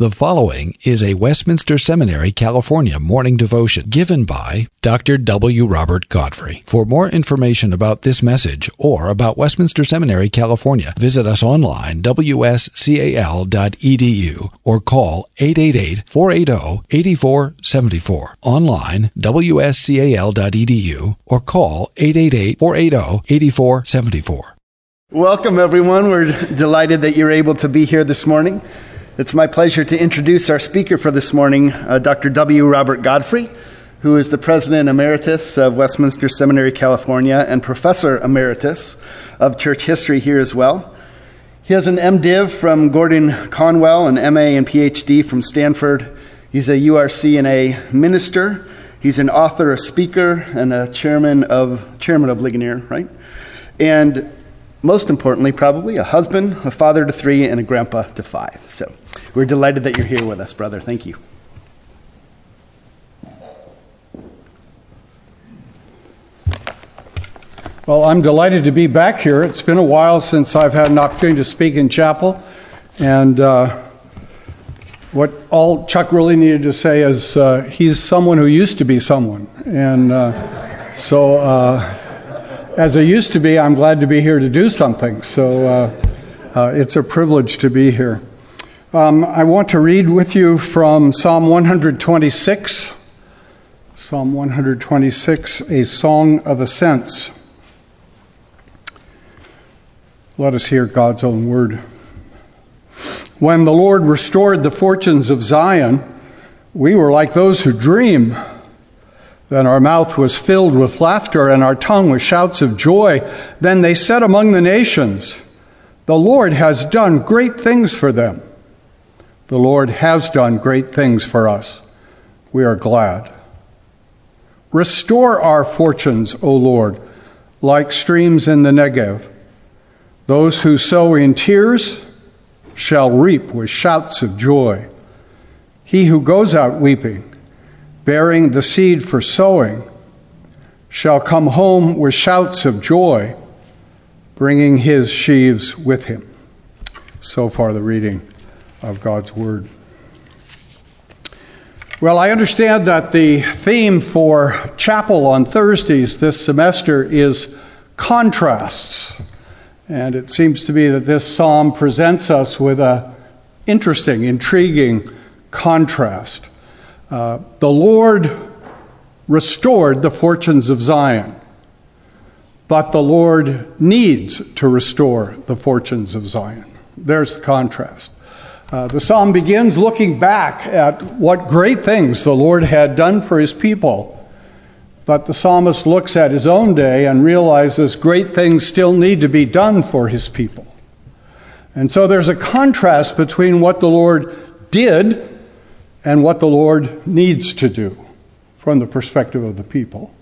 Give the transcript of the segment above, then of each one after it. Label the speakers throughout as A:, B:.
A: The following is a Westminster Seminary, California morning devotion given by Dr. W. Robert Godfrey. For more information about this message or about Westminster Seminary, California, visit us online, wscal.edu, or call 888 480 8474. Online, wscal.edu, or call 888 480 8474.
B: Welcome, everyone. We're delighted that you're able to be here this morning. It's my pleasure to introduce our speaker for this morning, uh, Dr. W. Robert Godfrey, who is the President Emeritus of Westminster Seminary, California, and Professor Emeritus of Church History here as well. He has an MDiv from Gordon Conwell, an MA and PhD from Stanford. He's a URCNA minister. He's an author, a speaker, and a chairman of chairman of Ligonier, right? And most importantly, probably a husband, a father to three, and a grandpa to five. So we're delighted that you're here with us, brother. Thank you.
C: Well, I'm delighted to be back here. It's been a while since I've had an opportunity to speak in chapel. And uh, what all Chuck really needed to say is uh, he's someone who used to be someone. And uh, so, uh, as I used to be, I'm glad to be here to do something. So, uh, uh, it's a privilege to be here. Um, I want to read with you from Psalm 126. Psalm 126, a song of ascents. Let us hear God's own word. When the Lord restored the fortunes of Zion, we were like those who dream. Then our mouth was filled with laughter and our tongue with shouts of joy. Then they said among the nations, The Lord has done great things for them. The Lord has done great things for us. We are glad. Restore our fortunes, O Lord, like streams in the Negev. Those who sow in tears shall reap with shouts of joy. He who goes out weeping, bearing the seed for sowing, shall come home with shouts of joy, bringing his sheaves with him. So far, the reading of God's Word. Well, I understand that the theme for chapel on Thursdays this semester is contrasts. And it seems to me that this psalm presents us with a interesting, intriguing contrast. The Lord restored the fortunes of Zion, but the Lord needs to restore the fortunes of Zion. There's the contrast. Uh, the psalm begins looking back at what great things the Lord had done for his people. But the psalmist looks at his own day and realizes great things still need to be done for his people. And so there's a contrast between what the Lord did and what the Lord needs to do from the perspective of the people.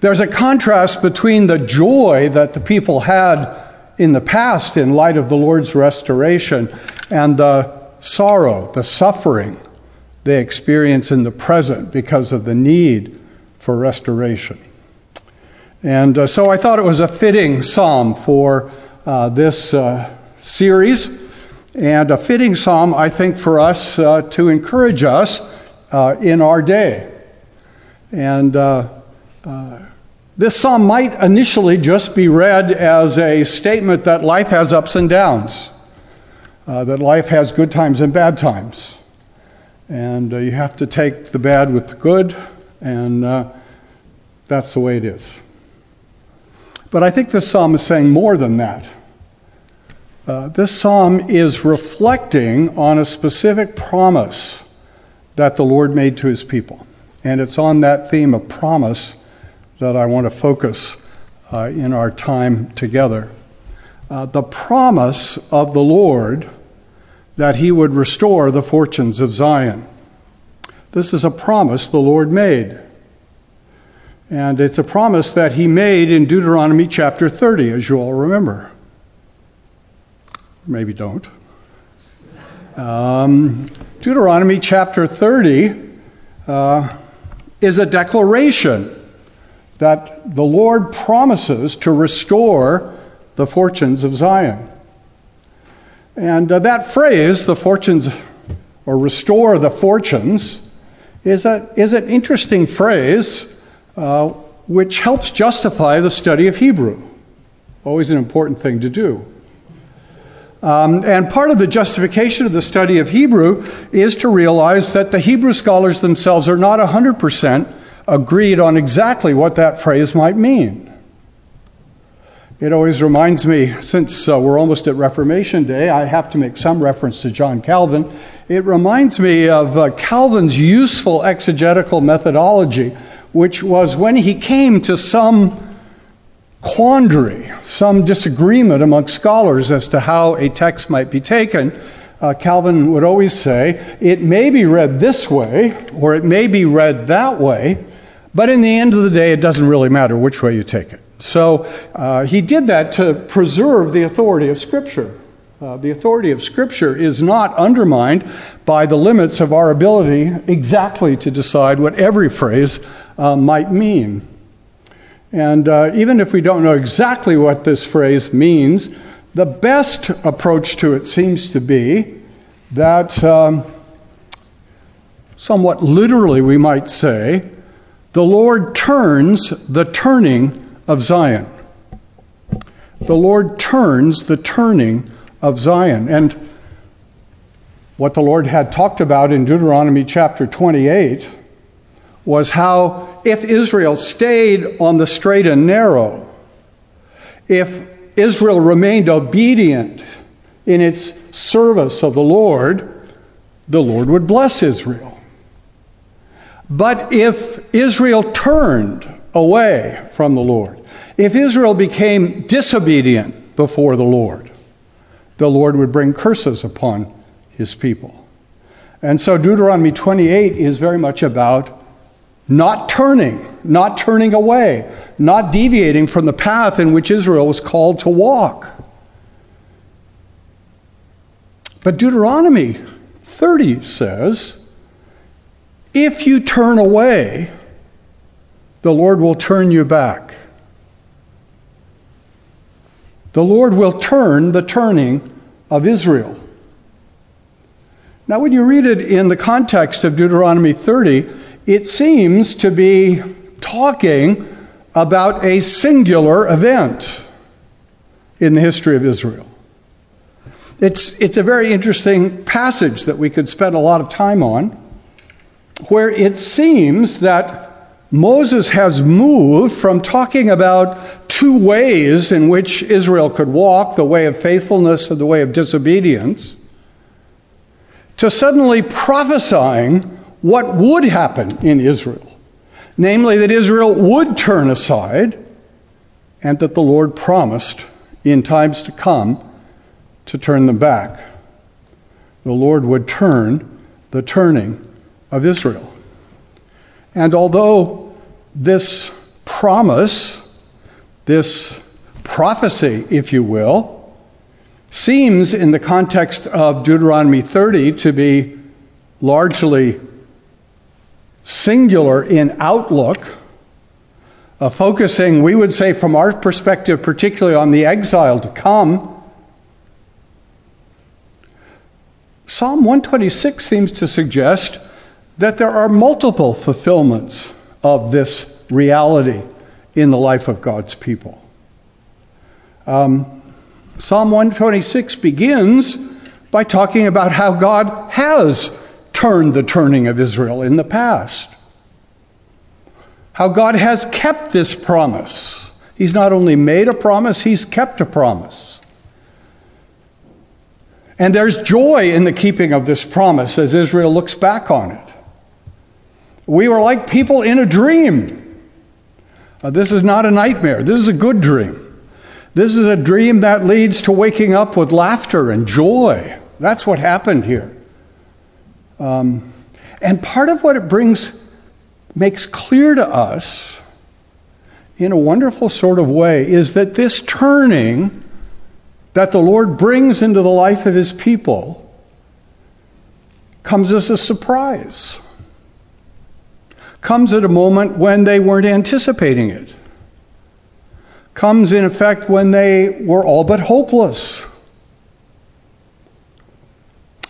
C: There's a contrast between the joy that the people had in the past in light of the Lord's restoration and the sorrow, the suffering they experience in the present because of the need for restoration. And uh, so I thought it was a fitting psalm for uh, this uh, series, and a fitting psalm, I think, for us uh, to encourage us uh, in our day. And uh, this psalm might initially just be read as a statement that life has ups and downs uh, that life has good times and bad times. And uh, you have to take the bad with the good, and uh, that's the way it is. But I think this psalm is saying more than that. Uh, this psalm is reflecting on a specific promise that the Lord made to his people. And it's on that theme of promise that I want to focus uh, in our time together. Uh, the promise of the Lord that he would restore the fortunes of Zion. This is a promise the Lord made. And it's a promise that he made in Deuteronomy chapter 30, as you all remember. Maybe don't. Um, Deuteronomy chapter 30 uh, is a declaration that the Lord promises to restore the fortunes of Zion. And uh, that phrase, the fortunes or restore the fortunes is, a, is an interesting phrase uh, which helps justify the study of Hebrew. Always an important thing to do. Um, and part of the justification of the study of Hebrew is to realize that the Hebrew scholars themselves are not 100% agreed on exactly what that phrase might mean. It always reminds me, since uh, we're almost at Reformation Day, I have to make some reference to John Calvin. It reminds me of uh, Calvin's useful exegetical methodology, which was when he came to some quandary, some disagreement among scholars as to how a text might be taken, uh, Calvin would always say, it may be read this way or it may be read that way, but in the end of the day, it doesn't really matter which way you take it. So uh, he did that to preserve the authority of Scripture. Uh, the authority of Scripture is not undermined by the limits of our ability exactly to decide what every phrase uh, might mean. And uh, even if we don't know exactly what this phrase means, the best approach to it seems to be that, um, somewhat literally, we might say, the Lord turns the turning of Zion. The Lord turns the turning of Zion. And what the Lord had talked about in Deuteronomy chapter 28 was how if Israel stayed on the straight and narrow, if Israel remained obedient in its service of the Lord, the Lord would bless Israel. But if Israel turned away from the Lord, if Israel became disobedient before the Lord, the Lord would bring curses upon his people. And so Deuteronomy 28 is very much about not turning, not turning away, not deviating from the path in which Israel was called to walk. But Deuteronomy 30 says, if you turn away, the Lord will turn you back. The Lord will turn the turning of Israel. Now, when you read it in the context of Deuteronomy 30, it seems to be talking about a singular event in the history of Israel. It's, it's a very interesting passage that we could spend a lot of time on, where it seems that Moses has moved from talking about two ways in which Israel could walk the way of faithfulness and the way of disobedience to suddenly prophesying what would happen in Israel namely, that Israel would turn aside and that the Lord promised in times to come to turn them back. The Lord would turn the turning of Israel. And although this promise, this prophecy, if you will, seems in the context of Deuteronomy 30 to be largely singular in outlook, uh, focusing, we would say, from our perspective, particularly on the exile to come. Psalm 126 seems to suggest that there are multiple fulfillments of this reality in the life of God's people. Um, Psalm 126 begins by talking about how God has turned the turning of Israel in the past. How God has kept this promise. He's not only made a promise, He's kept a promise. And there's joy in the keeping of this promise as Israel looks back on it. We were like people in a dream. Uh, this is not a nightmare, this is a good dream. This is a dream that leads to waking up with laughter and joy. That's what happened here. Um, and part of what it brings, makes clear to us in a wonderful sort of way is that this turning that the Lord brings into the life of his people comes as a surprise, comes at a moment when they weren't anticipating it, comes in effect when they were all but hopeless.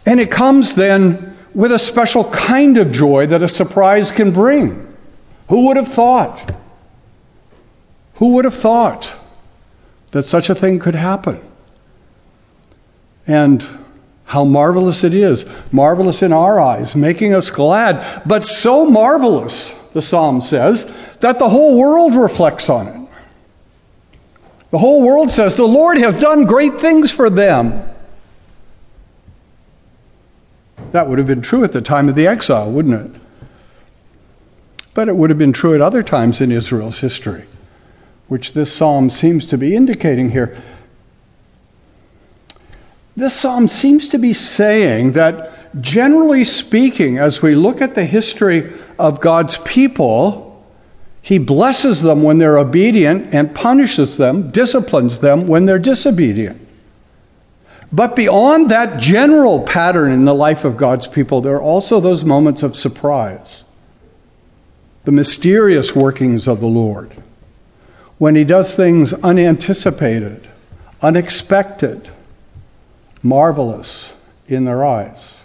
C: And it comes then with a special kind of joy that a surprise can bring. Who would have thought? Who would have thought that such a thing could happen? And how marvelous it is. Marvelous in our eyes, making us glad, but so marvelous, the psalm says, that the whole world reflects on it. The whole world says, The Lord has done great things for them. That would have been true at the time of the exile, wouldn't it? But it would have been true at other times in Israel's history, which this psalm seems to be indicating here. This psalm seems to be saying that, generally speaking, as we look at the history of God's people, he blesses them when they're obedient and punishes them, disciplines them when they're disobedient. But beyond that general pattern in the life of God's people, there are also those moments of surprise, the mysterious workings of the Lord, when He does things unanticipated, unexpected, marvelous in their eyes.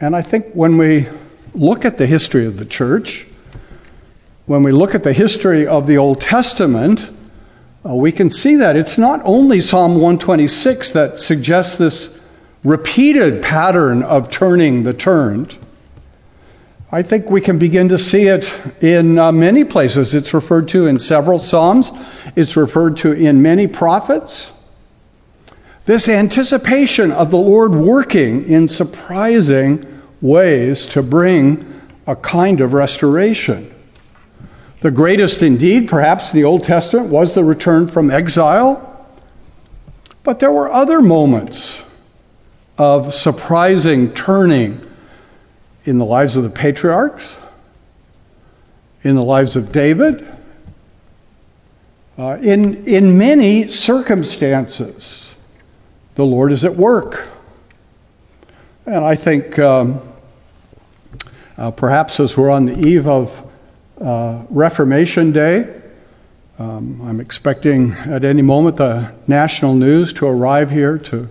C: And I think when we look at the history of the church, when we look at the history of the Old Testament, uh, we can see that it's not only Psalm 126 that suggests this repeated pattern of turning the turned. I think we can begin to see it in uh, many places. It's referred to in several Psalms, it's referred to in many prophets. This anticipation of the Lord working in surprising ways to bring a kind of restoration. The greatest, indeed, perhaps, the Old Testament was the return from exile. But there were other moments of surprising turning in the lives of the patriarchs, in the lives of David, uh, in, in many circumstances. The Lord is at work. And I think um, uh, perhaps as we're on the eve of uh, Reformation Day, um, I'm expecting at any moment the national news to arrive here to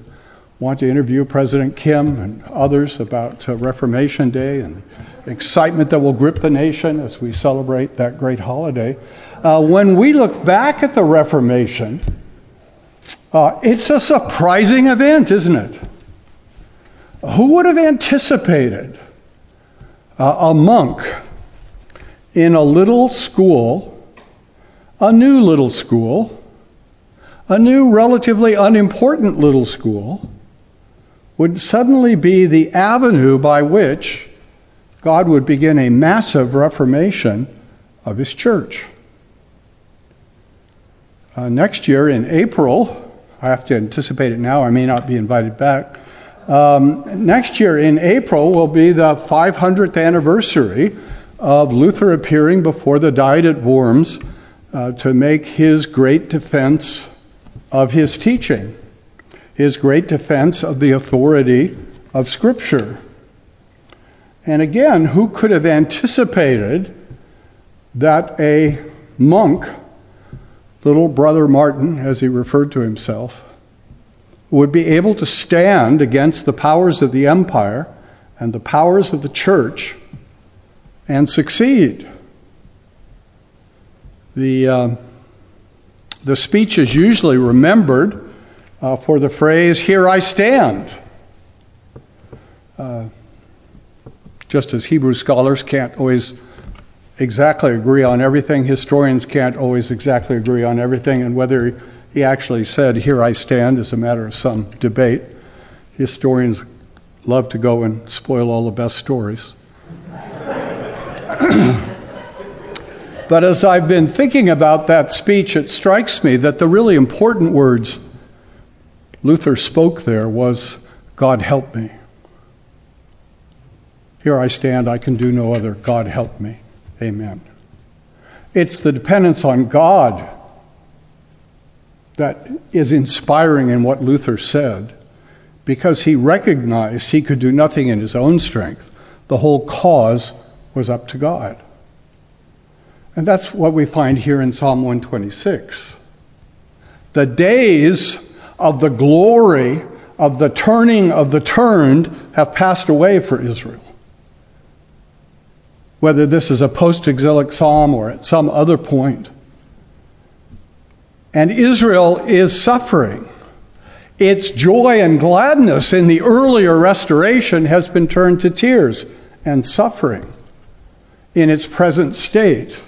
C: want to interview President Kim and others about uh, Reformation Day and excitement that will grip the nation as we celebrate that great holiday. Uh, when we look back at the Reformation, uh, it's a surprising event, isn't it? Who would have anticipated uh, a monk in a little school, a new little school, a new, relatively unimportant little school, would suddenly be the avenue by which God would begin a massive reformation of his church. Uh, next year in April, I have to anticipate it now, I may not be invited back. Um, next year in April will be the 500th anniversary of Luther appearing before the Diet at Worms uh, to make his great defense of his teaching, his great defense of the authority of Scripture. And again, who could have anticipated that a monk, little brother Martin, as he referred to himself, would be able to stand against the powers of the empire and the powers of the church and succeed. The, uh, the speech is usually remembered uh, for the phrase, Here I stand. Uh, just as Hebrew scholars can't always exactly agree on everything, historians can't always exactly agree on everything, and whether he actually said, Here I stand, is a matter of some debate. Historians love to go and spoil all the best stories. but as I've been thinking about that speech, it strikes me that the really important words Luther spoke there was, God help me. Here I stand, I can do no other. God help me. Amen. It's the dependence on God that is inspiring in what Luther said because he recognized he could do nothing in his own strength. The whole cause was up to God. And that's what we find here in Psalm 126. The days of the glory of the turning of the turned have passed away for Israel. Whether this is a post exilic psalm or at some other point. And Israel is suffering. Its joy and gladness in the earlier restoration has been turned to tears and suffering in its present state.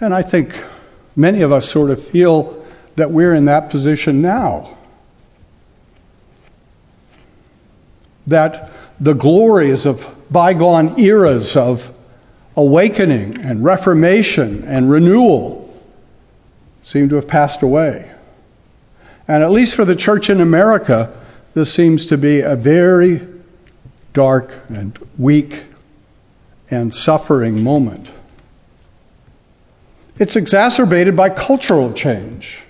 C: And I think many of us sort of feel that we're in that position now. That the glories of bygone eras of awakening and reformation and renewal seem to have passed away. And at least for the church in America, this seems to be a very dark and weak and suffering moment. It's exacerbated by cultural change.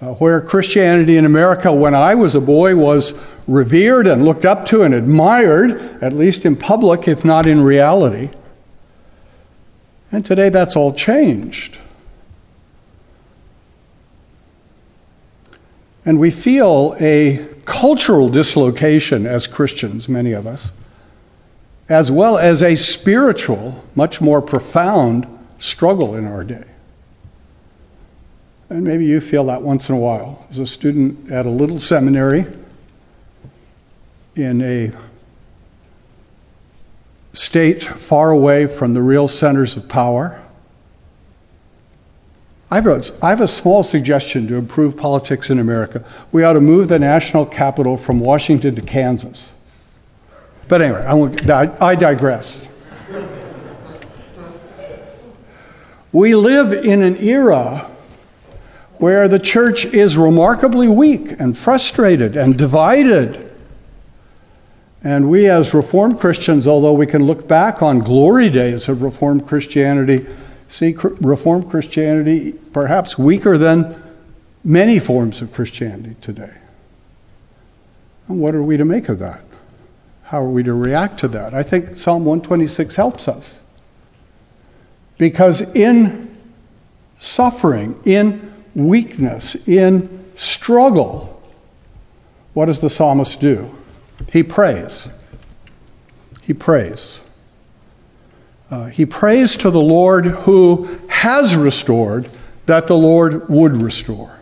C: Uh, where Christianity in America, when I was a boy, was revered and looked up to and admired, at least in public, if not in reality. And today that's all changed. And we feel a cultural dislocation as Christians, many of us, as well as a spiritual, much more profound struggle in our day. And maybe you feel that once in a while. As a student at a little seminary in a state far away from the real centers of power, I wrote, I have a small suggestion to improve politics in America. We ought to move the national capital from Washington to Kansas. But anyway, I, won't, I digress. we live in an era where the church is remarkably weak and frustrated and divided. And we, as Reformed Christians, although we can look back on glory days of Reformed Christianity, see Reformed Christianity perhaps weaker than many forms of Christianity today. And what are we to make of that? How are we to react to that? I think Psalm 126 helps us. Because in suffering, in weakness, in struggle, what does the psalmist do? He prays. He prays. Uh, he prays to the Lord who has restored that the Lord would restore.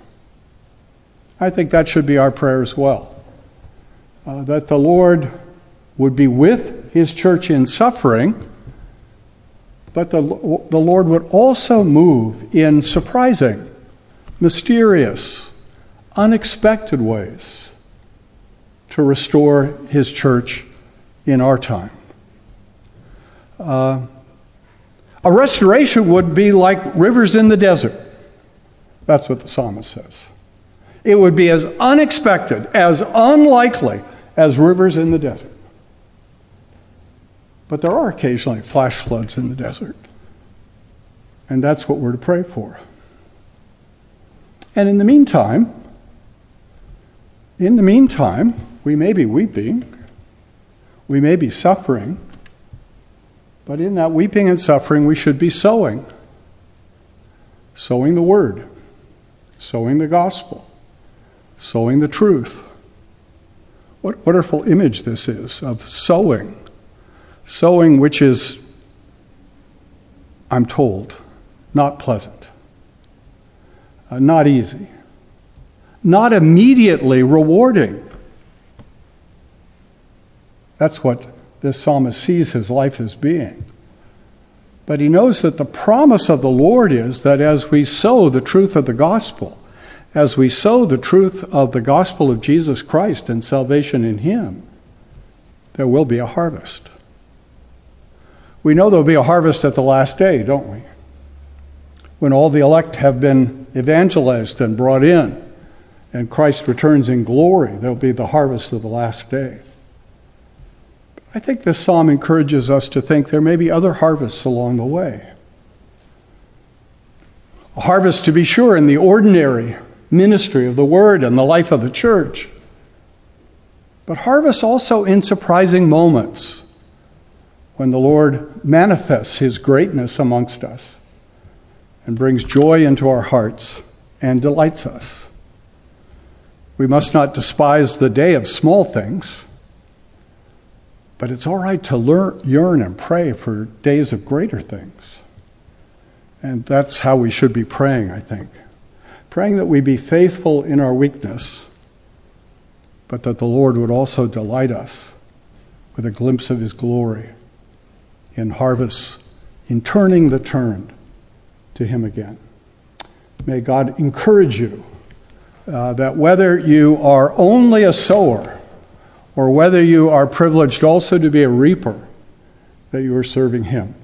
C: I think that should be our prayer as well. Uh, that the Lord would be with his church in suffering, but the, the Lord would also move in surprising, mysterious, unexpected ways to restore his church in our time. Uh, a restoration would be like rivers in the desert. That's what the psalmist says. It would be as unexpected, as unlikely as rivers in the desert. But there are occasionally flash floods in the desert. And that's what we're to pray for. And in the meantime, in the meantime, we may be weeping, we may be suffering, but in that weeping and suffering, we should be sowing. Sowing the word, sowing the gospel, sowing the truth. What wonderful image this is of sowing. Sowing, which is, I'm told, not pleasant, uh, not easy, not immediately rewarding. That's what this psalmist sees his life as being. But he knows that the promise of the Lord is that as we sow the truth of the gospel, as we sow the truth of the gospel of Jesus Christ and salvation in Him, there will be a harvest. We know there'll be a harvest at the last day, don't we? When all the elect have been evangelized and brought in, and Christ returns in glory, there'll be the harvest of the last day. I think this psalm encourages us to think there may be other harvests along the way. A harvest, to be sure, in the ordinary ministry of the Word and the life of the church, but harvests also in surprising moments when the Lord manifests His greatness amongst us and brings joy into our hearts and delights us. We must not despise the day of small things, but it's all right to learn, yearn and pray for days of greater things. And that's how we should be praying, I think. Praying that we be faithful in our weakness, but that the Lord would also delight us with a glimpse of his glory in harvests, in turning the turned to him again. May God encourage you uh, that whether you are only a sower or whether you are privileged also to be a reaper, that you are serving him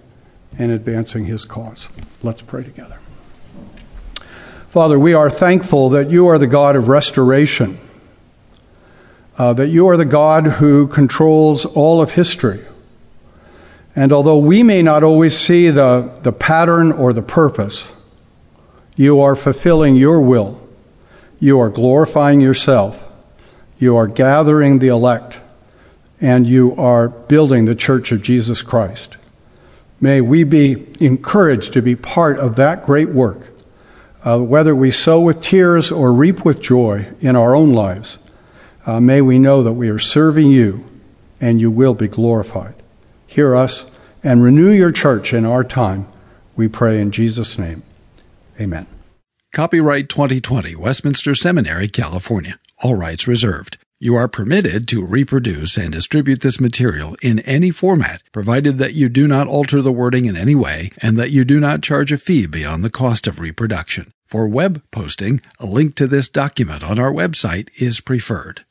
C: and advancing his cause. Let's pray together. Father, we are thankful that you are the God of restoration, uh, that you are the God who controls all of history. And although we may not always see the, the pattern or the purpose, you are fulfilling your will. You are glorifying yourself. You are gathering the elect. And you are building the church of Jesus Christ. May we be encouraged to be part of that great work, uh, whether we sow with tears or reap with joy in our own lives. Uh, may we know that we are serving you and you will be glorified. Hear us and renew your church in our time. We pray in Jesus' name. Amen.
A: Copyright 2020, Westminster Seminary, California. All rights reserved. You are permitted to reproduce and distribute this material in any format, provided that you do not alter the wording in any way and that you do not charge a fee beyond the cost of reproduction. For web posting, a link to this document on our website is preferred.